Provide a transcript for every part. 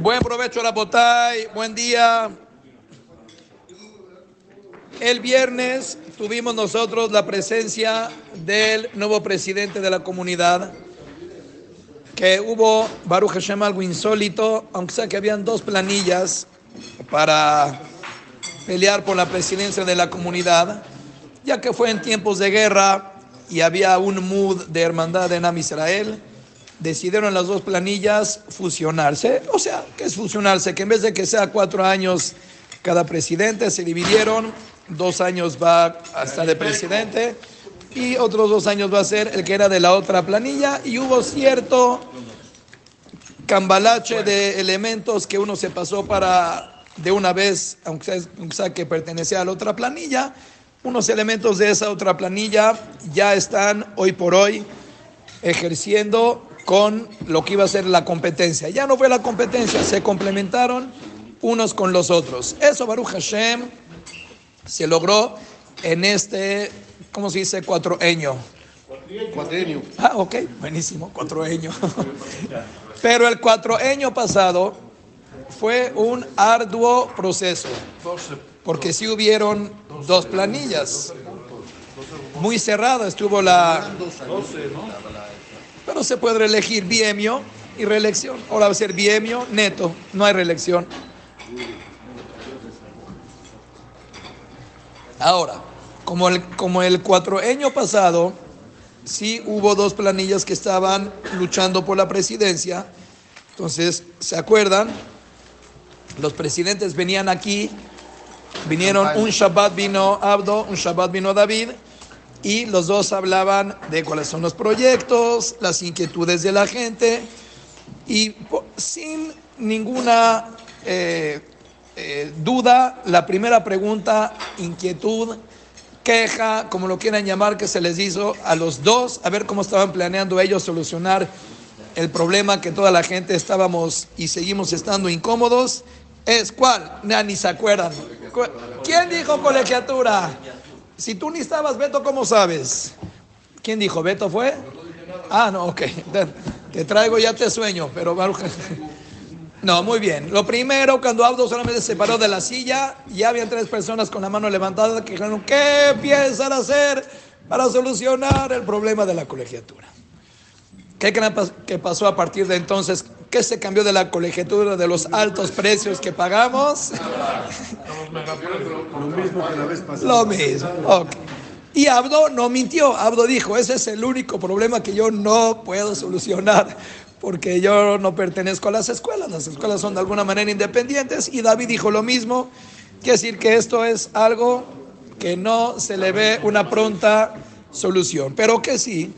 Buen provecho, Rapotay. Buen día. El viernes tuvimos nosotros la presencia del nuevo presidente de la comunidad, que hubo, Baruch Hashem, algo insólito, aunque sea que habían dos planillas para pelear por la presidencia de la comunidad, ya que fue en tiempos de guerra y había un mood de hermandad en Am Israel decidieron las dos planillas fusionarse. O sea, ¿qué es fusionarse? Que en vez de que sea cuatro años cada presidente, se dividieron. Dos años va a estar de presidente y otros dos años va a ser el que era de la otra planilla. Y hubo cierto cambalache de elementos que uno se pasó para de una vez, aunque sea que pertenecía a la otra planilla. Unos elementos de esa otra planilla ya están hoy por hoy ejerciendo con lo que iba a ser la competencia. Ya no fue la competencia, se complementaron unos con los otros. Eso Baruch Hashem se logró en este, ¿cómo se dice? Cuatroeño. Cuatroeño. Ah, ok, buenísimo, cuatroeño. Pero el cuatroeño pasado fue un arduo proceso, porque sí hubieron dos planillas. Muy cerrada estuvo la... Pero se puede reelegir biemio y reelección. Ahora va a ser biemio neto, no hay reelección. Ahora, como el, como el pasado, sí hubo dos planillas que estaban luchando por la presidencia. Entonces, ¿se acuerdan? Los presidentes venían aquí, vinieron un Shabbat vino Abdo, un Shabbat vino David, y los dos hablaban de cuáles son los proyectos, las inquietudes de la gente y sin ninguna eh, eh, duda, la primera pregunta, inquietud, queja, como lo quieran llamar, que se les hizo a los dos, a ver cómo estaban planeando ellos solucionar el problema que toda la gente estábamos y seguimos estando incómodos, es cuál, ni se acuerdan. ¿Quién dijo colegiatura? Si tú ni estabas, Beto, ¿cómo sabes? ¿Quién dijo? ¿Beto fue? Ah, no, ok. Te, traigo, ya te sueño, pero No, muy bien. Lo primero, cuando Abdo solamente se paró de la silla, ya habían tres personas con la mano levantada que dijeron, ¿qué piensan hacer para solucionar el problema de la colegiatura? ¿Qué creen que pasó a partir de entonces? ¿Qué se cambió de la colegiatura de los altos precios que pagamos? Lo mismo que la vez pasada. Lo mismo, ok. Y Abdo no mintió, Abdo dijo, ese es el único problema que yo no puedo solucionar, porque yo no pertenezco a las escuelas, las escuelas son de alguna manera independientes, y David dijo lo mismo, quiere decir que esto es algo que no se le ve una pronta solución, pero que sí,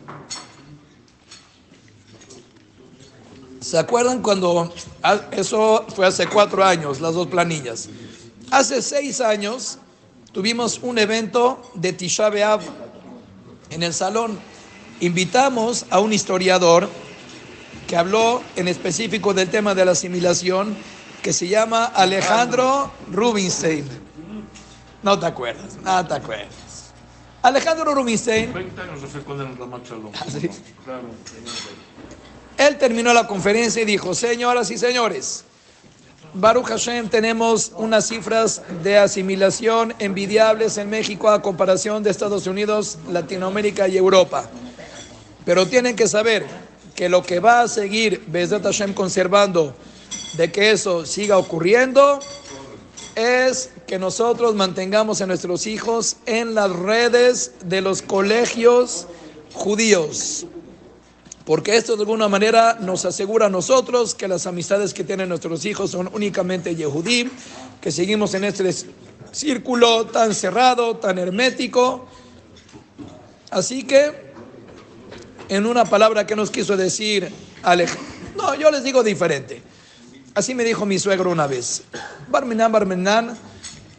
¿Se acuerdan cuando ah, eso fue hace cuatro años, las dos planillas? Hace seis años tuvimos un evento de Tisha B'Av en el salón. Invitamos a un historiador que habló en específico del tema de la asimilación, que se llama Alejandro Rubinstein. No te acuerdas, no te acuerdas. Alejandro Rubinstein. 20 años en él terminó la conferencia y dijo, señoras y señores, Baruch Hashem tenemos unas cifras de asimilación envidiables en México a comparación de Estados Unidos, Latinoamérica y Europa. Pero tienen que saber que lo que va a seguir Bezat Hashem conservando de que eso siga ocurriendo es que nosotros mantengamos a nuestros hijos en las redes de los colegios judíos porque esto de alguna manera nos asegura a nosotros que las amistades que tienen nuestros hijos son únicamente Yehudim, que seguimos en este círculo tan cerrado, tan hermético. Así que, en una palabra que nos quiso decir Alejandro, no, yo les digo diferente. Así me dijo mi suegro una vez. Barmenan, Barmenan,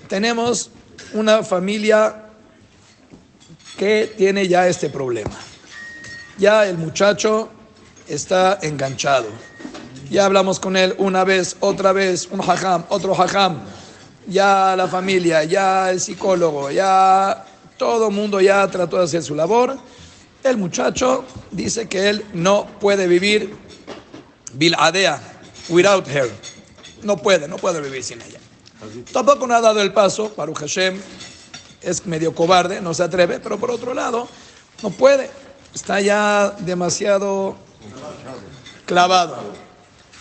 tenemos una familia que tiene ya este problema ya el muchacho está enganchado. Ya hablamos con él una vez, otra vez, un hajam, otro hajam. Ya la familia, ya el psicólogo, ya todo el mundo ya trató de hacer su labor. El muchacho dice que él no puede vivir biladea, without her. no puede, no puede vivir sin ella. Tampoco no ha dado el paso, Baruch Hashem es medio cobarde, no se atreve, pero por otro lado, no puede, está ya demasiado clavado.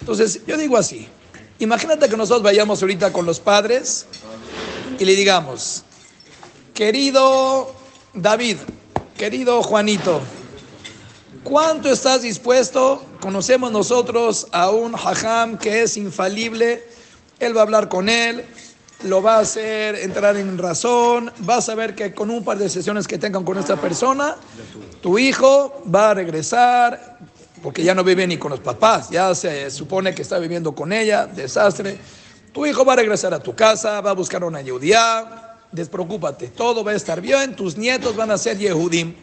Entonces, yo digo así, imagínate que nosotros vayamos ahorita con los padres y le digamos, querido David, querido Juanito, ¿cuánto estás dispuesto? Conocemos nosotros a un hajam que es infalible, él va a hablar con él, lo va a hacer entrar en razón, vas a ver que con un par de sesiones que tengan con esta persona, tu hijo va a regresar, porque ya no vive ni con los papás, ya se supone que está viviendo con ella, desastre. Tu hijo va a regresar a tu casa, va a buscar una yehudía, despreocúpate, todo va a estar bien, tus nietos van a ser yehudim.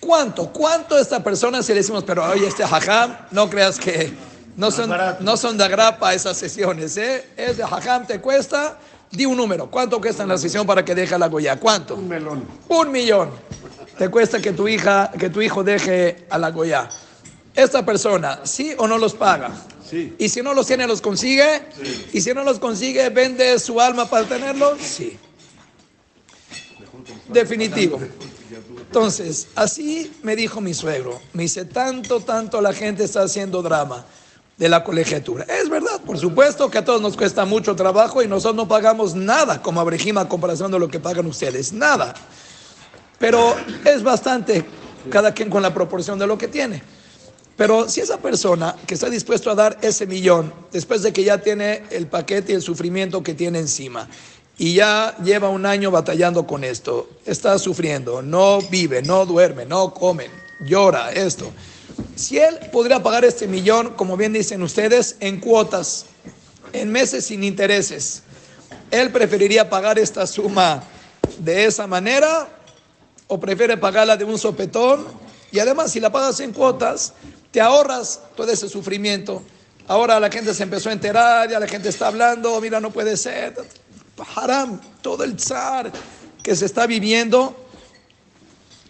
¿Cuánto? ¿Cuánto esta persona si le decimos, pero oye, este hajam, no creas que no son, no son de agrapa esas sesiones, ¿eh? Es de hajam, te cuesta, di un número, ¿cuánto cuesta en la sesión para que deje la goya? ¿Cuánto? Un melón. Un millón. Te cuesta que tu hija, que tu hijo deje a la goya. Esta persona, ¿sí o no los paga? Sí. Y si no los tiene, los consigue. Y si no los consigue, vende su alma para tenerlos. Sí. Definitivo. Entonces, así me dijo mi suegro. Me dice, tanto, tanto la gente está haciendo drama de la colegiatura. Es verdad, por supuesto que a todos nos cuesta mucho trabajo y nosotros no pagamos nada como abrejima a comparación de lo que pagan ustedes. Nada. Pero es bastante, cada quien con la proporción de lo que tiene. Pero si esa persona que está dispuesto a dar ese millón, después de que ya tiene el paquete y el sufrimiento que tiene encima, y ya lleva un año batallando con esto, está sufriendo, no vive, no duerme, no come, llora, esto. Si él podría pagar este millón, como bien dicen ustedes, en cuotas, en meses sin intereses, él preferiría pagar esta suma de esa manera o prefiere pagarla de un sopetón. Y además, si la pagas en cuotas, te ahorras todo ese sufrimiento. Ahora la gente se empezó a enterar, ya la gente está hablando, mira, no puede ser. Haram, todo el zar que se está viviendo,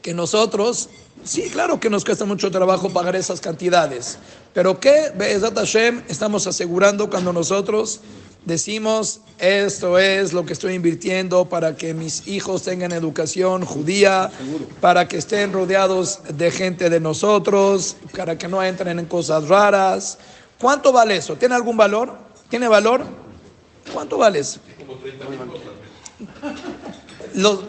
que nosotros, sí, claro que nos cuesta mucho trabajo pagar esas cantidades, pero que, Be'ezat Hashem, estamos asegurando cuando nosotros decimos, esto es lo que estoy invirtiendo para que mis hijos tengan educación judía, para que estén rodeados de gente de nosotros, para que no entren en cosas raras. ¿Cuánto vale eso? ¿Tiene algún valor? ¿Tiene valor? ¿Cuánto vale eso? No,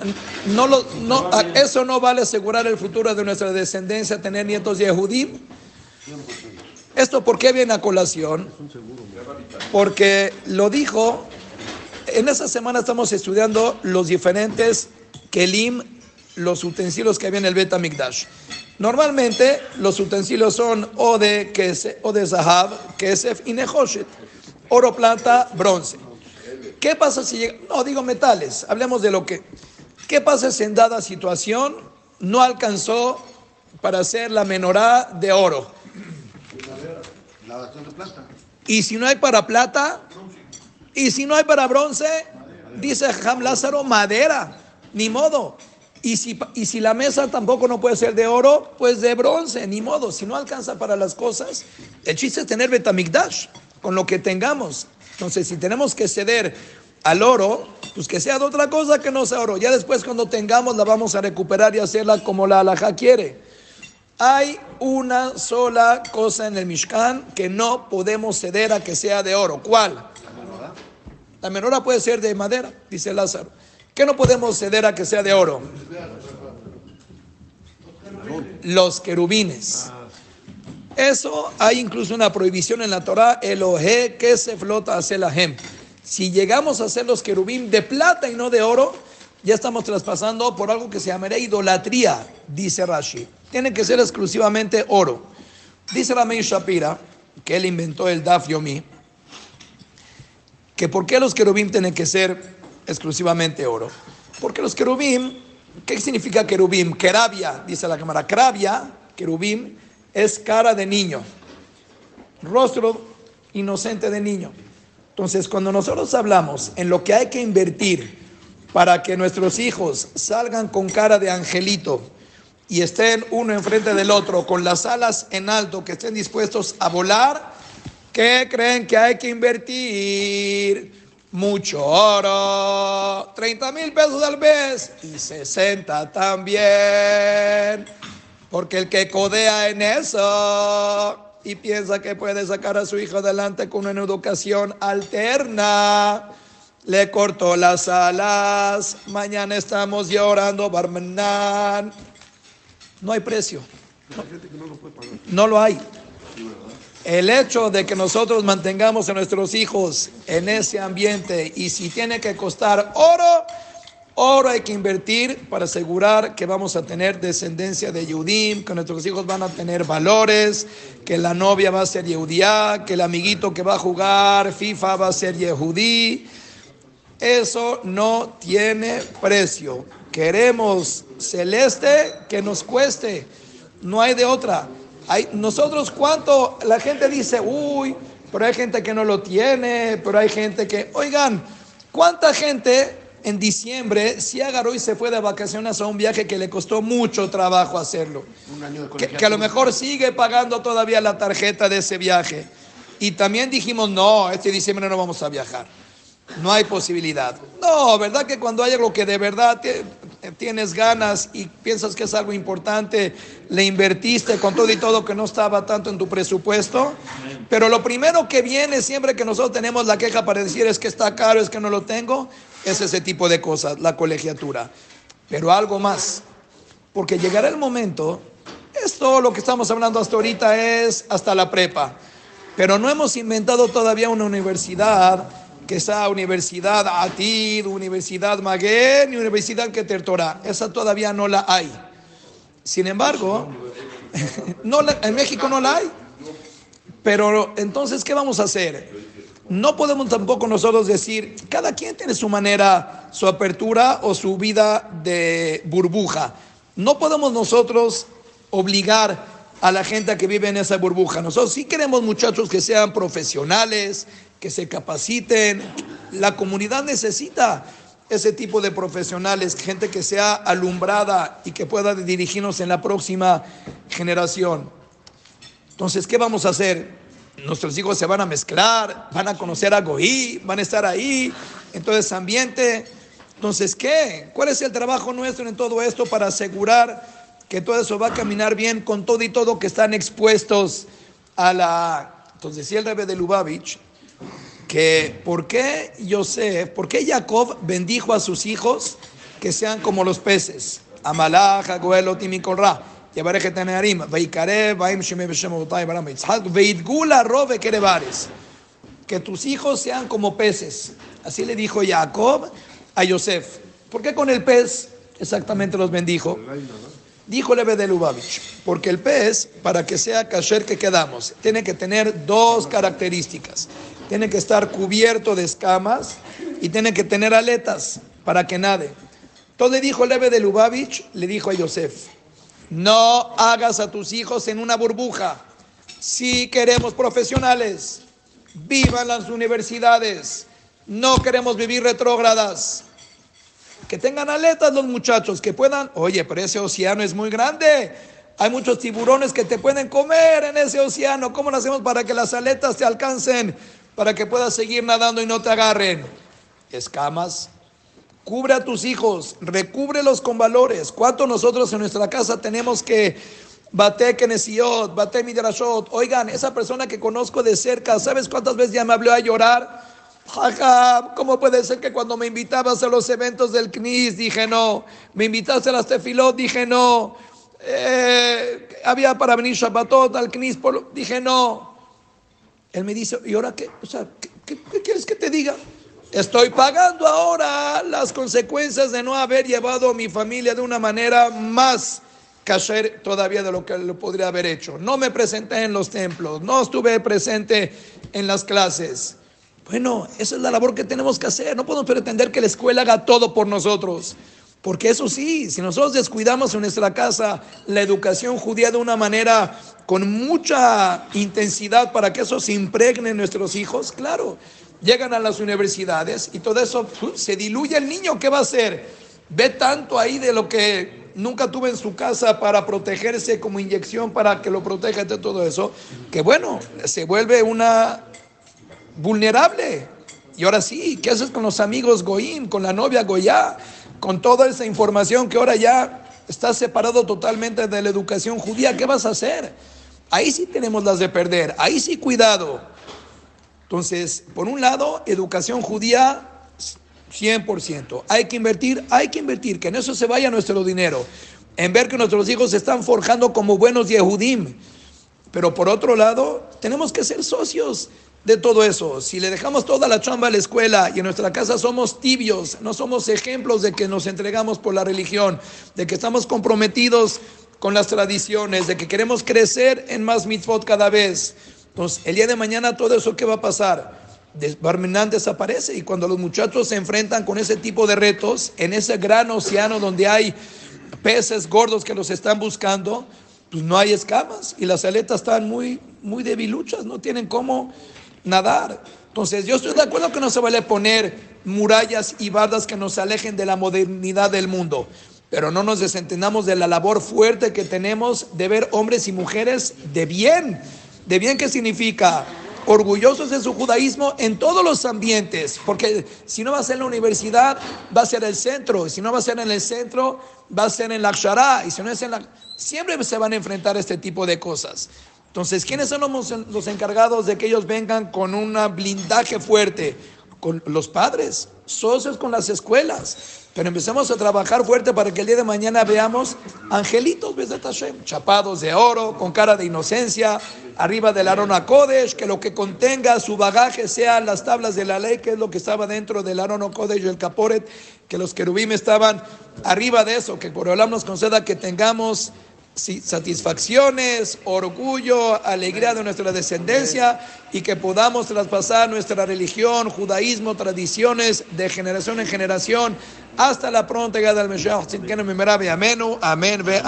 no, eso no vale asegurar el futuro de nuestra descendencia, tener nietos de. ¿Esto por qué viene a colación? Porque lo dijo, en esta semana estamos estudiando los diferentes kelim, los utensilios que había en el Bet Mikdash. Normalmente los utensilios son o de, o de zahab, kesef y nehoshet, oro, plata, bronce. ¿Qué pasa si llega? No, digo metales, hablemos de lo que... ¿Qué pasa si en dada situación no alcanzó para hacer la menorá de oro? La de plata. Y si no hay para plata, y si no hay para bronce, dice Ham Lázaro, madera, ni modo. Y si, y si la mesa tampoco no puede ser de oro, pues de bronce, ni modo. Si no alcanza para las cosas, el chiste es tener Betamigdash, con lo que tengamos. Entonces, si tenemos que ceder al oro, pues que sea de otra cosa que no sea oro. Ya después cuando tengamos la vamos a recuperar y hacerla como la alhaja quiere. Hay una sola cosa en el Mishkan que no podemos ceder a que sea de oro. ¿Cuál? La menorá puede ser de madera, dice Lázaro. ¿Qué no podemos ceder a que sea de oro? Los querubines. Eso hay incluso una prohibición en la Torah, el oje que se flota hacia la gem. Si llegamos a hacer los querubín de plata y no de oro, ya estamos traspasando por algo que se llamaría idolatría, dice Rashi. Tiene que ser exclusivamente oro. Dice Ramey Shapira, que él inventó el Daf Yomi, que por qué los querubín tienen que ser exclusivamente oro. Porque los querubín, ¿qué significa querubín? Kerabia, dice la cámara. Kerabia, querubín, es cara de niño, rostro inocente de niño. Entonces, cuando nosotros hablamos en lo que hay que invertir para que nuestros hijos salgan con cara de angelito y estén uno enfrente del otro con las alas en alto, que estén dispuestos a volar, ¿Qué creen que hay que invertir? Mucho oro, 30 mil pesos al mes y 60 también. Porque el que codea en eso y piensa que puede sacar a su hijo adelante con una educación alterna, le cortó las alas. Mañana estamos llorando, Barmenán. No hay precio. No lo hay. El hecho de que nosotros mantengamos a nuestros hijos en ese ambiente y si tiene que costar oro, oro hay que invertir para asegurar que vamos a tener descendencia de Yehudim, que nuestros hijos van a tener valores, que la novia va a ser Yehudiá, que el amiguito que va a jugar FIFA va a ser Yehudí. Eso no tiene precio. Queremos celeste que nos cueste. No hay de otra. Hay, nosotros cuánto la gente dice, uy, pero hay gente que no lo tiene, pero hay gente que, oigan, ¿cuánta gente en diciembre si agarró y se fue de vacaciones a un viaje que le costó mucho trabajo hacerlo? que, que a lo mejor sigue pagando todavía la tarjeta de ese viaje. Y también dijimos, no, este diciembre no vamos a viajar. No hay posibilidad. No, ¿verdad que cuando hay algo que de verdad tienes ganas y piensas que es algo importante, le invertiste con todo y todo que no estaba tanto en tu presupuesto? Pero lo primero que viene siempre que nosotros tenemos la queja para decir es que está caro, es que no lo tengo, es ese tipo de cosas, la colegiatura. Pero algo más, porque llegará el momento, esto lo que estamos hablando hasta ahorita es hasta la prepa, pero no hemos inventado todavía una universidad que sea Universidad Atid, Universidad Maguén y Universidad Keter Torah. Esa todavía no la hay. Sin embargo, no en México no la hay. Pero entonces, ¿qué vamos a hacer? No podemos tampoco nosotros decir, cada quien tiene su manera, su apertura o su vida de burbuja. No podemos nosotros obligar a la gente que vive en esa burbuja. Nosotros sí queremos muchachos que sean profesionales, que se capaciten. La comunidad necesita ese tipo de profesionales, gente que sea alumbrada y que pueda dirigirnos en la próxima generación. Entonces, ¿qué vamos a hacer? Nuestros hijos se van a mezclar, van a conocer a Goí, van a estar ahí, en todo ese ambiente. Entonces, ¿qué? ¿Cuál es el trabajo nuestro en todo esto para asegurar que todo eso va a caminar bien con todo y todo que están expuestos a la... Entonces decía el rebe de Lubavitch que por qué Yosef, por qué Jacob bendijo a sus hijos que sean como los peces. Amalach, Agoel, Otim y Korra. Veikarev, Vaim Shemei Beshem Otai, Baram Yitzhak, Veitgula Rove Kerebares. Que tus hijos sean como peces. Así le dijo Jacob a Yosef. ¿Por qué con el pez exactamente los bendijo? Dijo Leve de Lubavitch, porque el pez, para que sea kasher que quedamos, tiene que tener dos características. Tiene que estar cubierto de escamas y tiene que tener aletas para que nade. Entonces dijo Leve de Lubavitch, le dijo a Yosef, no hagas a tus hijos en una burbuja. Si queremos profesionales, vivan las universidades. No queremos vivir retrógradas que tengan aletas los muchachos, que puedan, oye, pero ese océano es muy grande. Hay muchos tiburones que te pueden comer en ese océano. ¿Cómo lo hacemos para que las aletas te alcancen? Para que puedas seguir nadando y no te agarren. Escamas. Cubre a tus hijos, recúbrelos con valores. ¿Cuánto nosotros en nuestra casa tenemos que bate kenesiot, bate midrashot? Oigan, esa persona que conozco de cerca, ¿sabes cuántas veces ya me habló a llorar? Jaja, ¿cómo puede ser que cuando me invitabas a los eventos del CNIS dije no? Me invitaste a las tefilot, dije no. Eh, había para venir Shabbatot al CNIS, dije no. Él me dice, ¿y ahora qué? O sea, ¿qué, quieres que te diga? Estoy pagando ahora las consecuencias de no haber llevado a mi familia de una manera más kasher todavía de lo que lo podría haber hecho. No me presenté en los templos, no estuve presente en las clases. Bueno, esa es la labor que tenemos que hacer. No podemos pretender que la escuela haga todo por nosotros. Porque eso sí, si nosotros descuidamos en nuestra casa la educación judía de una manera con mucha intensidad para que eso se impregne en nuestros hijos, claro, llegan a las universidades y todo eso se diluye el niño, ¿qué va a hacer? Ve tanto ahí de lo que nunca tuvo en su casa para protegerse como inyección para que lo proteja de todo eso, que bueno, se vuelve una vulnerable. Y ahora sí, ¿qué haces con los amigos Goín, con la novia Goyá, con toda esa información que ahora ya está separado totalmente de la educación judía? ¿Qué vas a hacer? Ahí sí tenemos las de perder, ahí sí cuidado. Entonces, por un lado, educación judía 100%. Hay que invertir, hay que invertir, que en eso se vaya nuestro dinero. En ver que nuestros hijos se están forjando como buenos Yehudim. Pero por otro lado, tenemos que ser socios de todo eso. Si le dejamos toda la chamba a la escuela y en nuestra casa somos tibios, no somos ejemplos de que nos entregamos por la religión, de que estamos comprometidos con las tradiciones, de que queremos crecer en más mitzvot cada vez. Entonces, el día de mañana todo eso, ¿qué va a pasar? Barmenán desaparece y cuando los muchachos se enfrentan con ese tipo de retos, en ese gran océano donde hay peces gordos que los están buscando, pues no hay escamas y las aletas están muy, muy debiluchas, no tienen cómo nadar. Entonces, yo estoy de acuerdo que no se vale poner murallas y bardas que nos alejen de la modernidad del mundo, pero no nos desentendamos de la labor fuerte que tenemos de ver hombres y mujeres de bien. ¿De bien qué significa? orgullosos de su judaísmo en todos los ambientes, porque si no va a ser en la universidad, va a ser el centro, y si no va a ser en el centro, va a ser en la Akshara, y si no es en la... Siempre se van a enfrentar a este tipo de cosas. Entonces, ¿quiénes son los, los encargados de que ellos vengan con un blindaje fuerte? Con los padres, socios con las escuelas. Pero empecemos a trabajar fuerte para que el día de mañana veamos angelitos, Hashem, chapados de oro, con cara de inocencia, arriba del Arona Kodesh, que lo que contenga su bagaje sean las tablas de la ley, que es lo que estaba dentro del Arona Kodesh el Caporet, que los querubim estaban arriba de eso, que por hablar nos conceda que tengamos satisfacciones, orgullo, alegría de nuestra descendencia y que podamos traspasar nuestra religión, judaísmo, tradiciones de generación en generación hasta la pronta llegada del Mesías. Amén. Amén.